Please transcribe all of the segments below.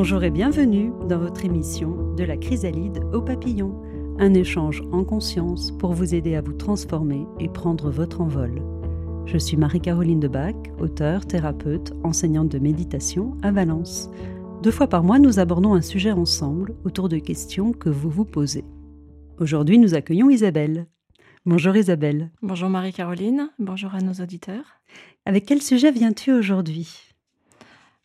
Bonjour et bienvenue dans votre émission De la chrysalide au papillon, un échange en conscience pour vous aider à vous transformer et prendre votre envol. Je suis Marie-Caroline Debac, auteure, thérapeute, enseignante de méditation à Valence. Deux fois par mois, nous abordons un sujet ensemble autour de questions que vous vous posez. Aujourd'hui, nous accueillons Isabelle. Bonjour Isabelle. Bonjour Marie-Caroline, bonjour à nos auditeurs. Avec quel sujet viens-tu aujourd'hui?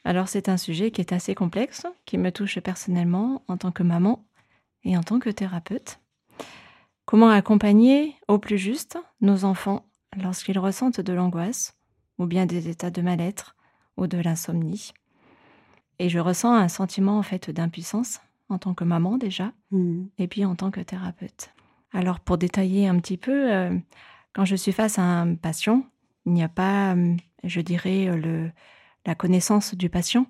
Alors c'est un sujet qui est assez complexe, qui me touche personnellement en tant que maman et en tant que thérapeute. Comment accompagner au plus juste nos enfants lorsqu'ils ressentent de l'angoisse ou bien des états de mal-être ou de l'insomnie? Et je ressens un sentiment en fait d'impuissance en tant que maman déjà mmh. et puis en tant que thérapeute. Alors pour détailler un petit peu, euh, quand je suis face à un patient, il n'y a pas, euh, je dirais, le, la connaissance du patient.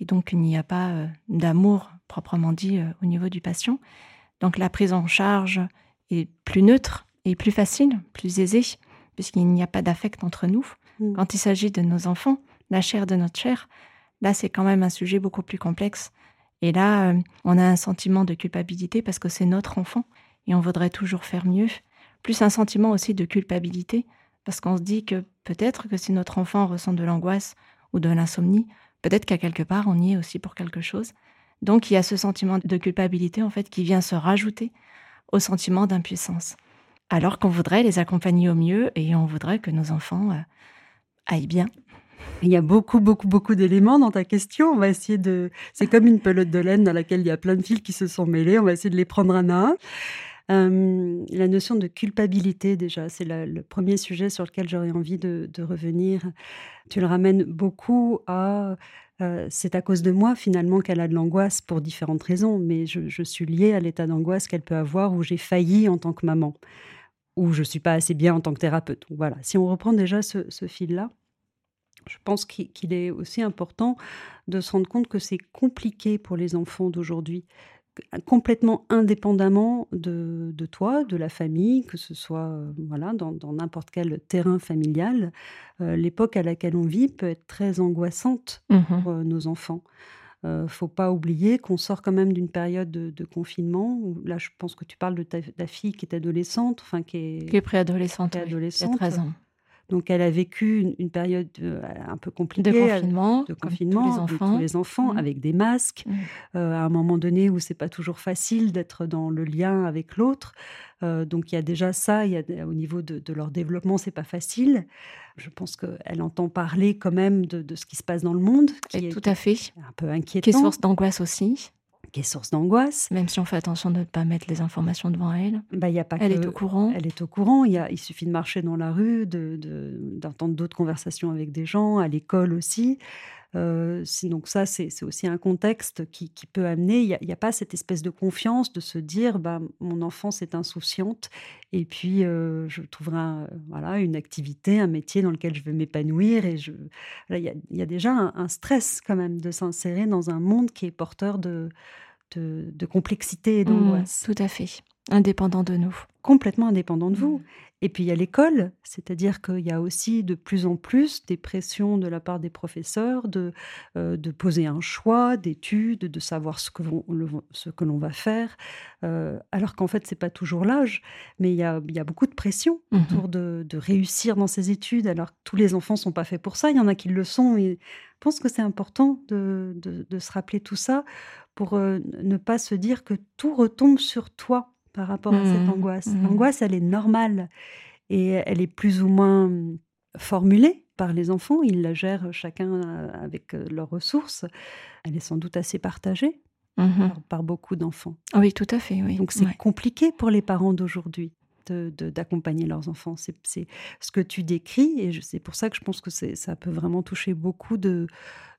Et donc, il n'y a pas euh, d'amour proprement dit euh, au niveau du patient. Donc, la prise en charge est plus neutre et plus facile, plus aisée, puisqu'il n'y a pas d'affect entre nous. Mm. Quand il s'agit de nos enfants, la chair de notre chair, là, c'est quand même un sujet beaucoup plus complexe. Et là, euh, on a un sentiment de culpabilité parce que c'est notre enfant et on voudrait toujours faire mieux. Plus un sentiment aussi de culpabilité parce qu'on se dit que peut-être que si notre enfant ressent de l'angoisse ou de l'insomnie, peut-être qu'à quelque part, on y est aussi pour quelque chose. Donc il y a ce sentiment de culpabilité en fait qui vient se rajouter au sentiment d'impuissance. Alors qu'on voudrait les accompagner au mieux et on voudrait que nos enfants euh, aillent bien. Il y a beaucoup, beaucoup, beaucoup d'éléments dans ta question. On va essayer de. C'est comme une pelote de laine dans laquelle il y a plein de fils qui se sont mêlés. On va essayer de les prendre un à un. La notion de culpabilité, déjà, c'est le premier sujet sur lequel j'aurais envie de, revenir. Tu le ramènes beaucoup à euh, c'est à cause de moi finalement qu'elle a de l'angoisse pour différentes raisons, mais je, suis liée à l'état d'angoisse qu'elle peut avoir où j'ai failli en tant que maman, où je ne suis pas assez bien en tant que thérapeute. voilà, si on reprend déjà ce, ce fil-là, je pense qu'il est aussi important de se rendre compte que c'est compliqué pour les enfants d'aujourd'hui complètement indépendamment de, toi, de la famille, que ce soit euh, voilà, dans n'importe quel terrain familial. Euh, l'époque à laquelle on vit peut être très angoissante mmh pour euh, nos enfants. ne faut pas oublier qu'on sort quand même d'une période de, confinement. là, je pense que tu parles de ta, fille qui est adolescente, enfin qui est, qui est préadolescente, préadolescente. 13 ans. Donc elle a vécu une, période euh, un peu compliquée de confinement, de confinement, tous les enfants, les enfants mmh. avec des masques. Mmh. Euh, à un moment donné où c'est pas toujours facile d'être dans le lien avec l'autre. Euh, donc il y a déjà ça. Il y a, au niveau de, leur développement, c'est pas facile. Je pense qu'elle entend parler quand même de, ce qui se passe dans le monde, qui est tout à fait un peu inquiétant, qui est source d'angoisse aussi qui est source d'angoisse. Même si on fait attention de ne pas mettre les informations devant elle. Bah, y a pas elle est au courant. Elle est au courant. Il, y a, il suffit de marcher dans la rue, d'entendre de, d'autres conversations avec des gens, à l'école aussi. Euh, donc ça, c'est aussi un contexte qui, qui peut amener, il n'y a, a, pas cette espèce de confiance de se dire, bah, mon enfance est insouciante et puis euh, je trouverai voilà, une activité, un métier dans lequel je veux m'épanouir. Et je, il y, a, y, a déjà un, un, stress quand même de s'insérer dans un monde qui est porteur de, de, complexité et mmh, d'angoisse. tout à fait. Indépendant de nous. Complètement indépendant de vous. Mmh. Et puis il y a l'école, c'est-à-dire qu'il y a aussi de plus en plus des pressions de la part des professeurs de, euh, de poser un choix d'études, de savoir ce que, ce que l'on va faire, euh, alors qu'en fait, c'est pas toujours l'âge, mais il y a, il y a beaucoup de pression mmh autour de, de, réussir dans ses études, alors que tous les enfants sont pas faits pour ça, il y en a qui le sont. Et je pense que c'est important de, de, se rappeler tout ça pour euh, ne pas se dire que tout retombe sur toi par rapport à cette mmh. angoisse. Mmh. L'angoisse, elle est normale et elle est plus ou moins mmh, formulée par les enfants. Ils la gèrent chacun euh, avec euh, leurs ressources. Elle est sans doute assez partagée par, beaucoup d'enfants. Oui, tout à fait. Oui. Donc c'est compliqué pour les parents d'aujourd'hui d'accompagner leurs enfants. C'est ce que tu décris et c'est pour ça que je pense que ça peut vraiment toucher beaucoup de,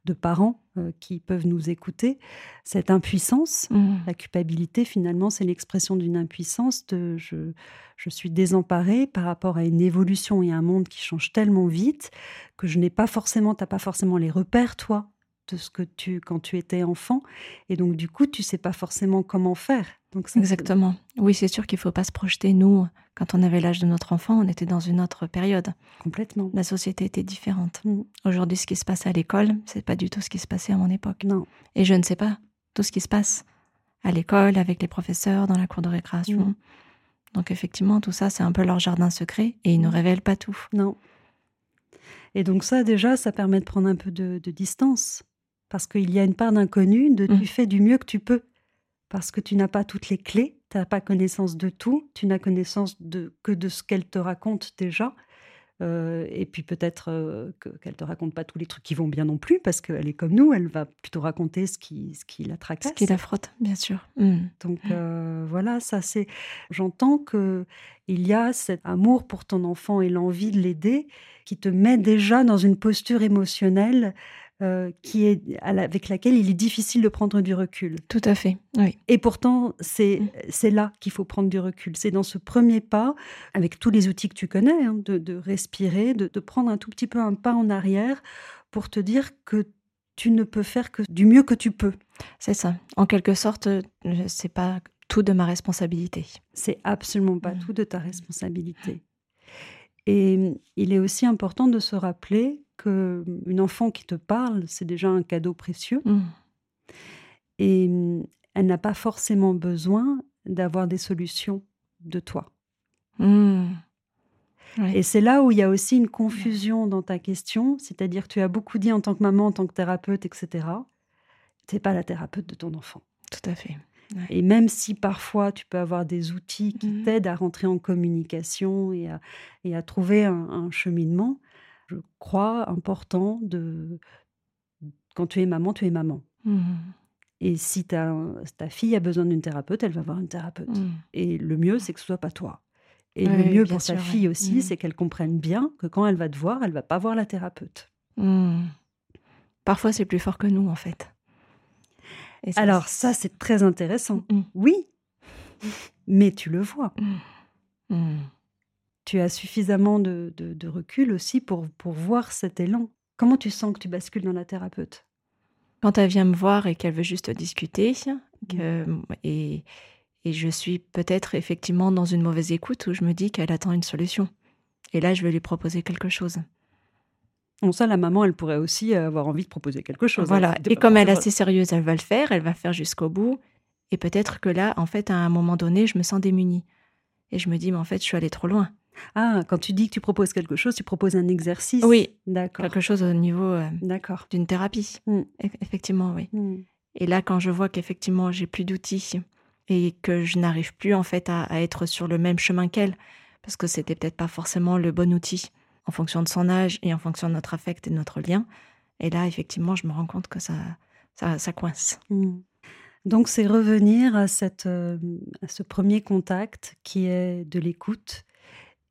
de parents euh, qui peuvent nous écouter. Cette impuissance, mmh. la culpabilité, finalement, c'est l'expression d'une impuissance de je, je suis désemparée par rapport à une évolution et un monde qui change tellement vite que je n'ai pas forcément, tu n'as pas forcément les repères, toi, de ce que tu, quand tu étais enfant. Et donc, du coup, tu sais pas forcément comment faire. Donc Exactement. Oui, c'est sûr qu'il ne faut pas se projeter. Nous, quand on avait l'âge de notre enfant, on était dans une autre période. Complètement. La société était différente. Mm. Aujourd'hui, ce qui se passe à l'école, c'est pas du tout ce qui se passait à mon époque. Non. Et je ne sais pas tout ce qui se passe à l'école, avec les professeurs, dans la cour de récréation. Mm. Donc effectivement, tout ça, c'est un peu leur jardin secret et ils ne Mm. révèlent pas tout. Non. Et donc ça, déjà, ça permet de prendre un peu de, de distance. Parce qu'il y a une part d'inconnu, de tu fais du mieux que tu peux. Parce que tu n'as pas toutes les clés, tu n'as pas connaissance de tout, tu n'as connaissance de, que de ce qu'elle te raconte déjà. Euh, et puis peut-être euh, que- qu'elle te raconte pas tous les trucs qui vont bien non plus, parce qu'elle est comme nous, elle va plutôt raconter ce qui, ce qui la tracasse. Ce qui la frotte, bien sûr. Mm. Donc euh, voilà, ça c'est. J'entends que il y a cet amour pour ton enfant et l'envie de l'aider qui te met déjà dans une posture émotionnelle euh, qui est avec laquelle il est difficile de prendre du recul. Tout à fait. Oui. Et pourtant, c'est Mm. c'est là qu'il faut prendre du recul. C'est dans ce premier pas, avec tous les outils que tu connais, hein, de, de respirer, de, de prendre un tout petit peu un pas en arrière pour te dire que tu ne peux faire que du mieux que tu peux. C'est ça. En quelque sorte, euh, c'est pas tout de ma responsabilité. C'est absolument pas Mm. tout de ta responsabilité. Et mm, il est aussi important de se rappeler que mm, une enfant qui te parle, c'est déjà un cadeau précieux Mm. et mm, elle n'a pas forcément besoin d'avoir des solutions de toi. Mm. Et c'est là où il y a aussi une confusion dans ta question, c'est-à-dire tu as beaucoup dit en tant que maman, en tant que thérapeute, etc. Tu n'es pas la thérapeute de ton enfant. Tout à fait. Et même si parfois tu peux avoir des outils qui t'aident à rentrer en communication et à, et à trouver un, un cheminement, je crois important de... Quand tu es maman, tu es maman. Mm. Et si ta, ta fille a besoin d'une thérapeute, elle va voir une thérapeute. Mm. Et le mieux, c'est que ce soit pas toi. Et Oui, le mieux pour sûr, fille ouais. aussi, Mhm. c'est qu'elle comprenne bien que quand elle va te voir, elle va pas voir la thérapeute. Parfois, c'est plus fort que nous, en fait. Et ça, Alors ça, c'est très intéressant. Oui, mais tu le vois. Tu as suffisamment de, de- de recul aussi pour, pour voir cet élan. Comment tu sens que tu bascules dans la thérapeute? Quand elle vient me voir et qu'elle veut juste discuter, que, et, et je suis peut-être effectivement dans une mauvaise écoute où je me dis qu'elle attend une solution. Et là, je vais lui proposer quelque chose. Bon, ça, la maman, elle pourrait aussi avoir envie de proposer quelque chose. Voilà. Elle- Et comme elle est Voilà. assez sérieuse, elle va le faire, elle va faire jusqu'au bout. Et peut-être que là, en fait, à un moment donné, je me sens démunie. Et je me dis, mais en fait, je suis allée trop loin. Ah, quand tu dis que tu proposes quelque chose, tu proposes un exercice. Oui, D'accord. quelque chose au niveau euh, D'accord. d'une thérapie. Mm. E- Effectivement, oui. Hmm. Et là, quand je vois qu'effectivement, j'ai plus d'outils et que je n'arrive plus, en fait, à, à être sur le même chemin qu'elle, parce que c'était peut-être pas forcément le bon outil en fonction de son âge et en fonction de notre affect et de notre lien. Et là, effectivement, je me rends compte que ça, ça, ça coince. Hmm. Donc, c'est revenir à, cette, euh, à ce premier contact qui est de l'écoute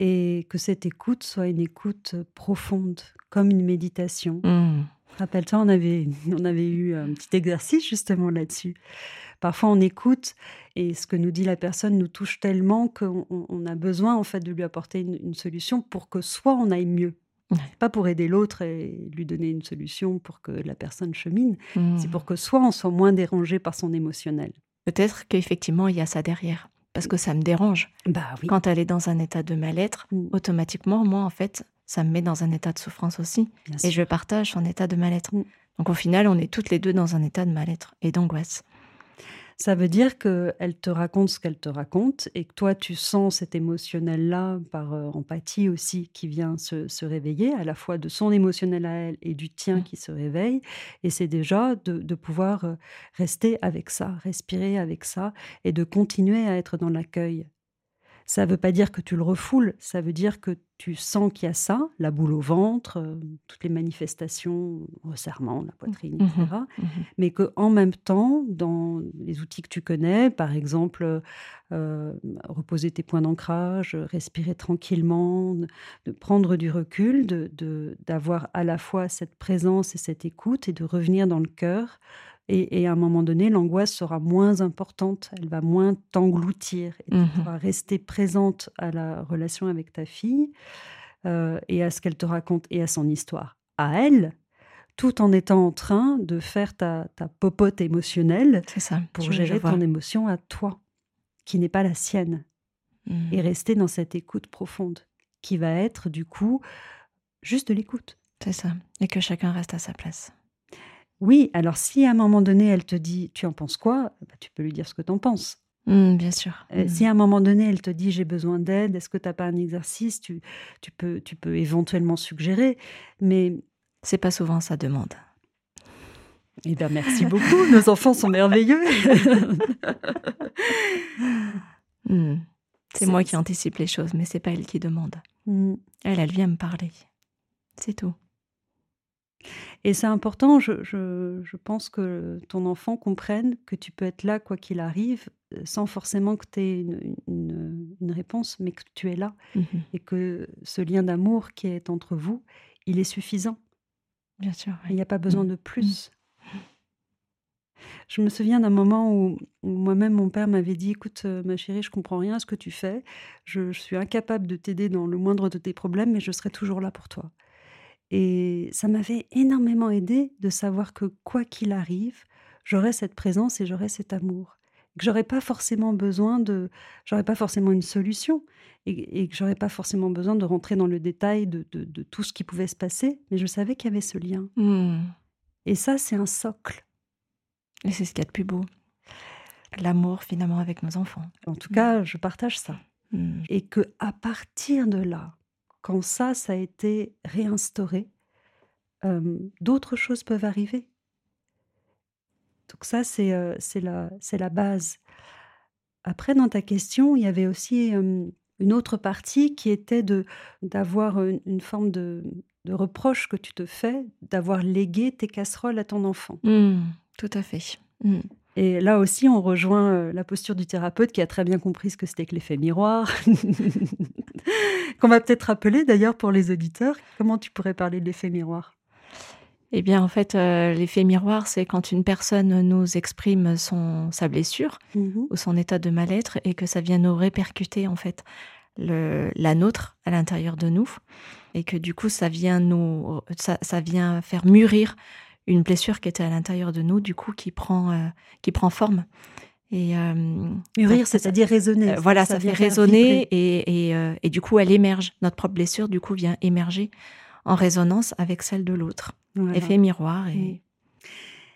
et que cette écoute soit une écoute profonde, comme une méditation. Mm. Rappelle-toi, on avait, on avait eu un petit exercice justement là-dessus. Parfois, on écoute et ce que nous dit la personne nous touche tellement qu'on on- on a besoin en fait de lui apporter une, une solution pour que soit on aille mieux. Pas pour aider l'autre et lui donner une solution pour que la personne chemine, Mm. c'est pour que soit on soit moins dérangé par son émotionnel. Peut-être qu'effectivement, il y a ça derrière. Parce que ça me dérange. Bah oui. Quand elle est dans un état de mal-être, Mm. automatiquement, moi, en fait, ça me met dans un état de souffrance aussi. Bien Et sûr. je partage son état de mal-être. Mm. Donc au final, on est toutes les deux dans un état de mal-être et d'angoisse. Ça veut dire qu'elle te raconte ce qu'elle te raconte et que toi, tu sens cet émotionnel-là par euh, empathie aussi qui vient se, se réveiller, à la fois de son émotionnel à elle et du tien Mm. qui se réveille. Et c'est déjà de, de pouvoir euh, rester avec ça, respirer avec ça et de continuer à être dans l'accueil. Ça ne veut pas dire que tu le refoules, ça veut dire que tu sens qu'il y a ça, la boule au ventre, euh, toutes les manifestations, resserrement, la poitrine, Mhm. etc Mhm. mais que en même temps, dans les outils que tu connais, par exemple, euh, reposer tes points d'ancrage, respirer tranquillement, de, de prendre du recul, de- de- d'avoir à la fois cette présence et cette écoute et de revenir dans le cœur. Et, et à un moment donné, l'angoisse sera moins importante, elle va moins t'engloutir et tu Mhm. pourras rester présente à la relation avec ta fille euh, et à ce qu'elle te raconte et à son histoire, à elle, tout en étant en train de faire ta, ta popote émotionnelle ça. pour gérer ton émotion à toi. qui n'est pas la sienne et rester dans cette écoute profonde qui va être du coup juste de l'écoute. C'est ça. Et que chacun reste à sa place. Oui, alors si à un moment donné elle te dit tu en penses quoi, bah, tu peux lui dire ce que tu en penses. Mm, bien sûr. Euh, Mm. Si à un moment donné elle te dit j'ai besoin d'aide, est-ce que tu n'as pas un exercice, tu, tu, peux, tu peux éventuellement suggérer, mais C'est pas souvent sa demande. eh ben, merci beaucoup, nos enfants sont merveilleux. Mm. C'est moi qui anticipe les choses, mais c'est pas elle qui demande. Elle, elle vient me parler. C'est tout. Et c'est important, je, je- je pense que ton enfant comprenne que tu peux être là quoi qu'il arrive, euh, sans forcément que tu aies une, une- une réponse, mais que tu es là. Mhm. Et que ce lien d'amour qui est entre vous, il est suffisant. Bien sûr. Il oui. n'y a pas besoin de plus. Je me souviens d'un moment où, où moi-même, mon père m'avait dit Écoute, euh, ma chérie, je comprends rien à ce que tu fais. Je, je suis incapable de t'aider dans le moindre de tes problèmes, mais je serai toujours là pour toi. Et ça m'avait énormément aidé de savoir que quoi qu'il arrive, j'aurai cette présence et j'aurai cet amour. Que j'aurais pas forcément besoin de, j'aurais pas forcément une solution et, et que j'aurais pas forcément besoin de rentrer dans le détail de, de- de tout ce qui pouvait se passer, mais je savais qu'il y avait ce lien. Mm. Et ça, c'est un socle. Et c'est ce qu'il y a de plus beau. L'amour, finalement, avec nos enfants. En tout cas, je partage ça. Mm. Et que à partir de là, quand ça, ça a été réinstauré, euh, d'autres choses peuvent arriver. Donc ça, c'est euh, c'est la, la base. Après, dans ta question, il y avait aussi euh, une autre partie qui était de d'avoir une, une forme de, de reproche que tu te fais d'avoir légué tes casseroles à ton enfant. Mm. Tout à fait. Mm. Et là aussi, on rejoint euh, la posture du thérapeute qui a très bien compris ce que c'était que l'effet miroir, qu'on va peut-être rappeler d'ailleurs pour les auditeurs. Comment tu pourrais parler de l'effet miroir? Eh bien, en fait, euh, l'effet miroir, c'est quand une personne nous exprime son, sa blessure ou son état de mal-être et que ça vient nous répercuter, en fait, le, la nôtre à l'intérieur de nous. Et que du coup, ça vient, nous, ça, ça vient faire mûrir une blessure qui était à l'intérieur de nous, du coup, qui prend, euh, qui prend forme. Et, euh, Mûrir, ça- c'est-à-dire résonner. euh, voilà, ça, fait résonner et, et, euh, et du coup, elle émerge. Notre propre blessure, du coup, vient émerger en résonance avec celle de l'autre. Voilà. Effet miroir. Et...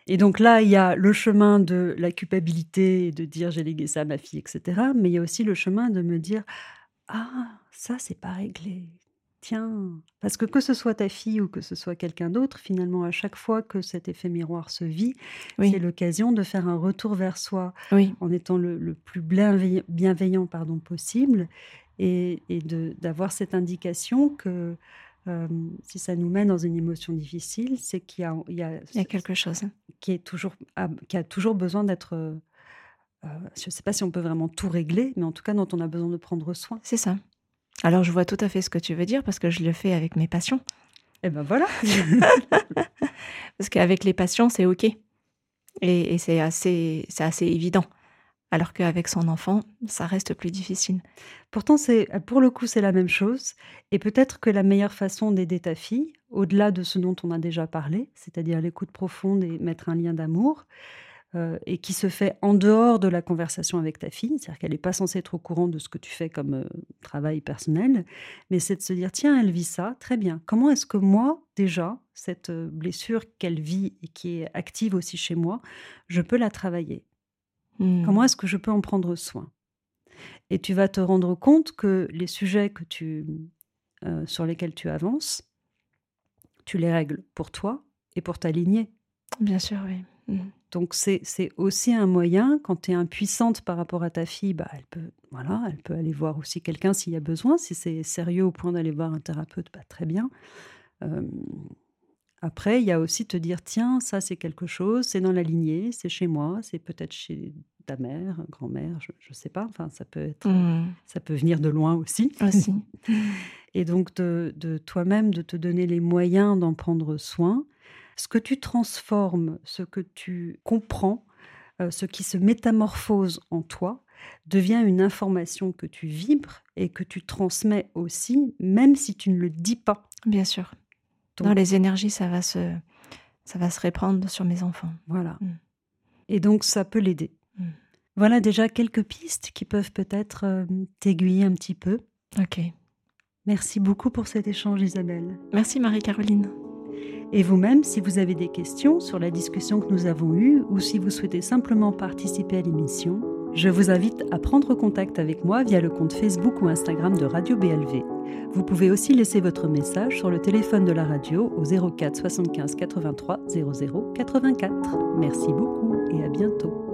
Et donc là, il y a le chemin de la culpabilité, et de dire j'ai légué ça à ma fille, etc. Mais il y a aussi le chemin de me dire ah ça c'est pas réglé. Tiens, parce que que ce soit ta fille ou que ce soit quelqu'un d'autre, finalement, à chaque fois que cet effet miroir se vit, Oui. c'est l'occasion de faire un retour vers soi Oui, en étant le, le plus bienveillant, bienveillant pardon, possible et, et d'avoir cette indication que euh, si ça nous met dans une émotion difficile, c'est qu'il y a, y y quelque chose. qui, est toujours, a, qui a toujours besoin d'être... euh, je ne sais pas si on peut vraiment tout régler, mais en tout cas dont on a besoin de prendre soin. C'est ça. Alors, je vois tout à fait ce que tu veux dire parce que je le fais avec mes passions. Et ben voilà. Parce qu'avec les passions, c'est OK. Et, et c'est assez, c'est assez évident. Alors qu'avec son enfant, ça reste plus difficile. Pourtant, c'est pour le coup, c'est la même chose. Et peut-être que la meilleure façon d'aider ta fille, au-delà de ce dont on a déjà parlé, c'est-à-dire l'écoute profonde et mettre un lien d'amour, euh, et qui se fait en dehors de la conversation avec ta fille, c'est-à-dire qu'elle n'est pas censée être au courant de ce que tu fais comme euh, travail personnel, mais c'est de se dire, tiens, elle vit ça, très bien. Comment est-ce que moi, déjà, cette euh, blessure qu'elle vit et qui est active aussi chez moi, je peux la travailler? Hmm. Comment est-ce que je peux en prendre soin? Et tu vas te rendre compte que les sujets que tu, euh, sur lesquels tu avances, tu les règles pour toi et pour ta lignée. Bien sûr, oui. Hmm. Donc c'est aussi un moyen, quand tu es impuissante par rapport à ta fille, bah, elle, peut, voilà, elle peut aller voir aussi quelqu'un s'il y a besoin. Si c'est sérieux au point d'aller voir un thérapeute, bah, très bien. Euh, après, il y a aussi te dire, tiens, ça c'est quelque chose, c'est dans la lignée, c'est chez moi, c'est peut-être chez ta mère, grand-mère, je ne sais pas. Enfin, ça peut être, Hmm. ça peut venir de loin aussi. Aussi. Et donc de, de toi-même, de te donner les moyens d'en prendre soin. Ce que tu transformes, ce que tu comprends, euh, ce qui se métamorphose en toi, devient une information que tu vibres et que tu transmets aussi, même si tu ne le dis pas. Bien sûr. Donc- Dans les énergies, ça va se, ça va se répandre sur mes enfants. Voilà. Mm. Et donc ça peut l'aider. Mm. Voilà déjà quelques pistes qui peuvent peut-être euh, t'aiguiller un petit peu. Ok. Merci beaucoup pour cet échange, Isabelle. Merci, Marie-Caroline. Et vous-même, si vous avez des questions sur la discussion que nous avons eue ou si vous souhaitez simplement participer à l'émission, je vous invite à prendre contact avec moi via le compte Facebook ou Instagram de Radio BLV. Vous pouvez aussi laisser votre message sur le téléphone de la radio au 04 75 83 00 84. Merci beaucoup et à bientôt.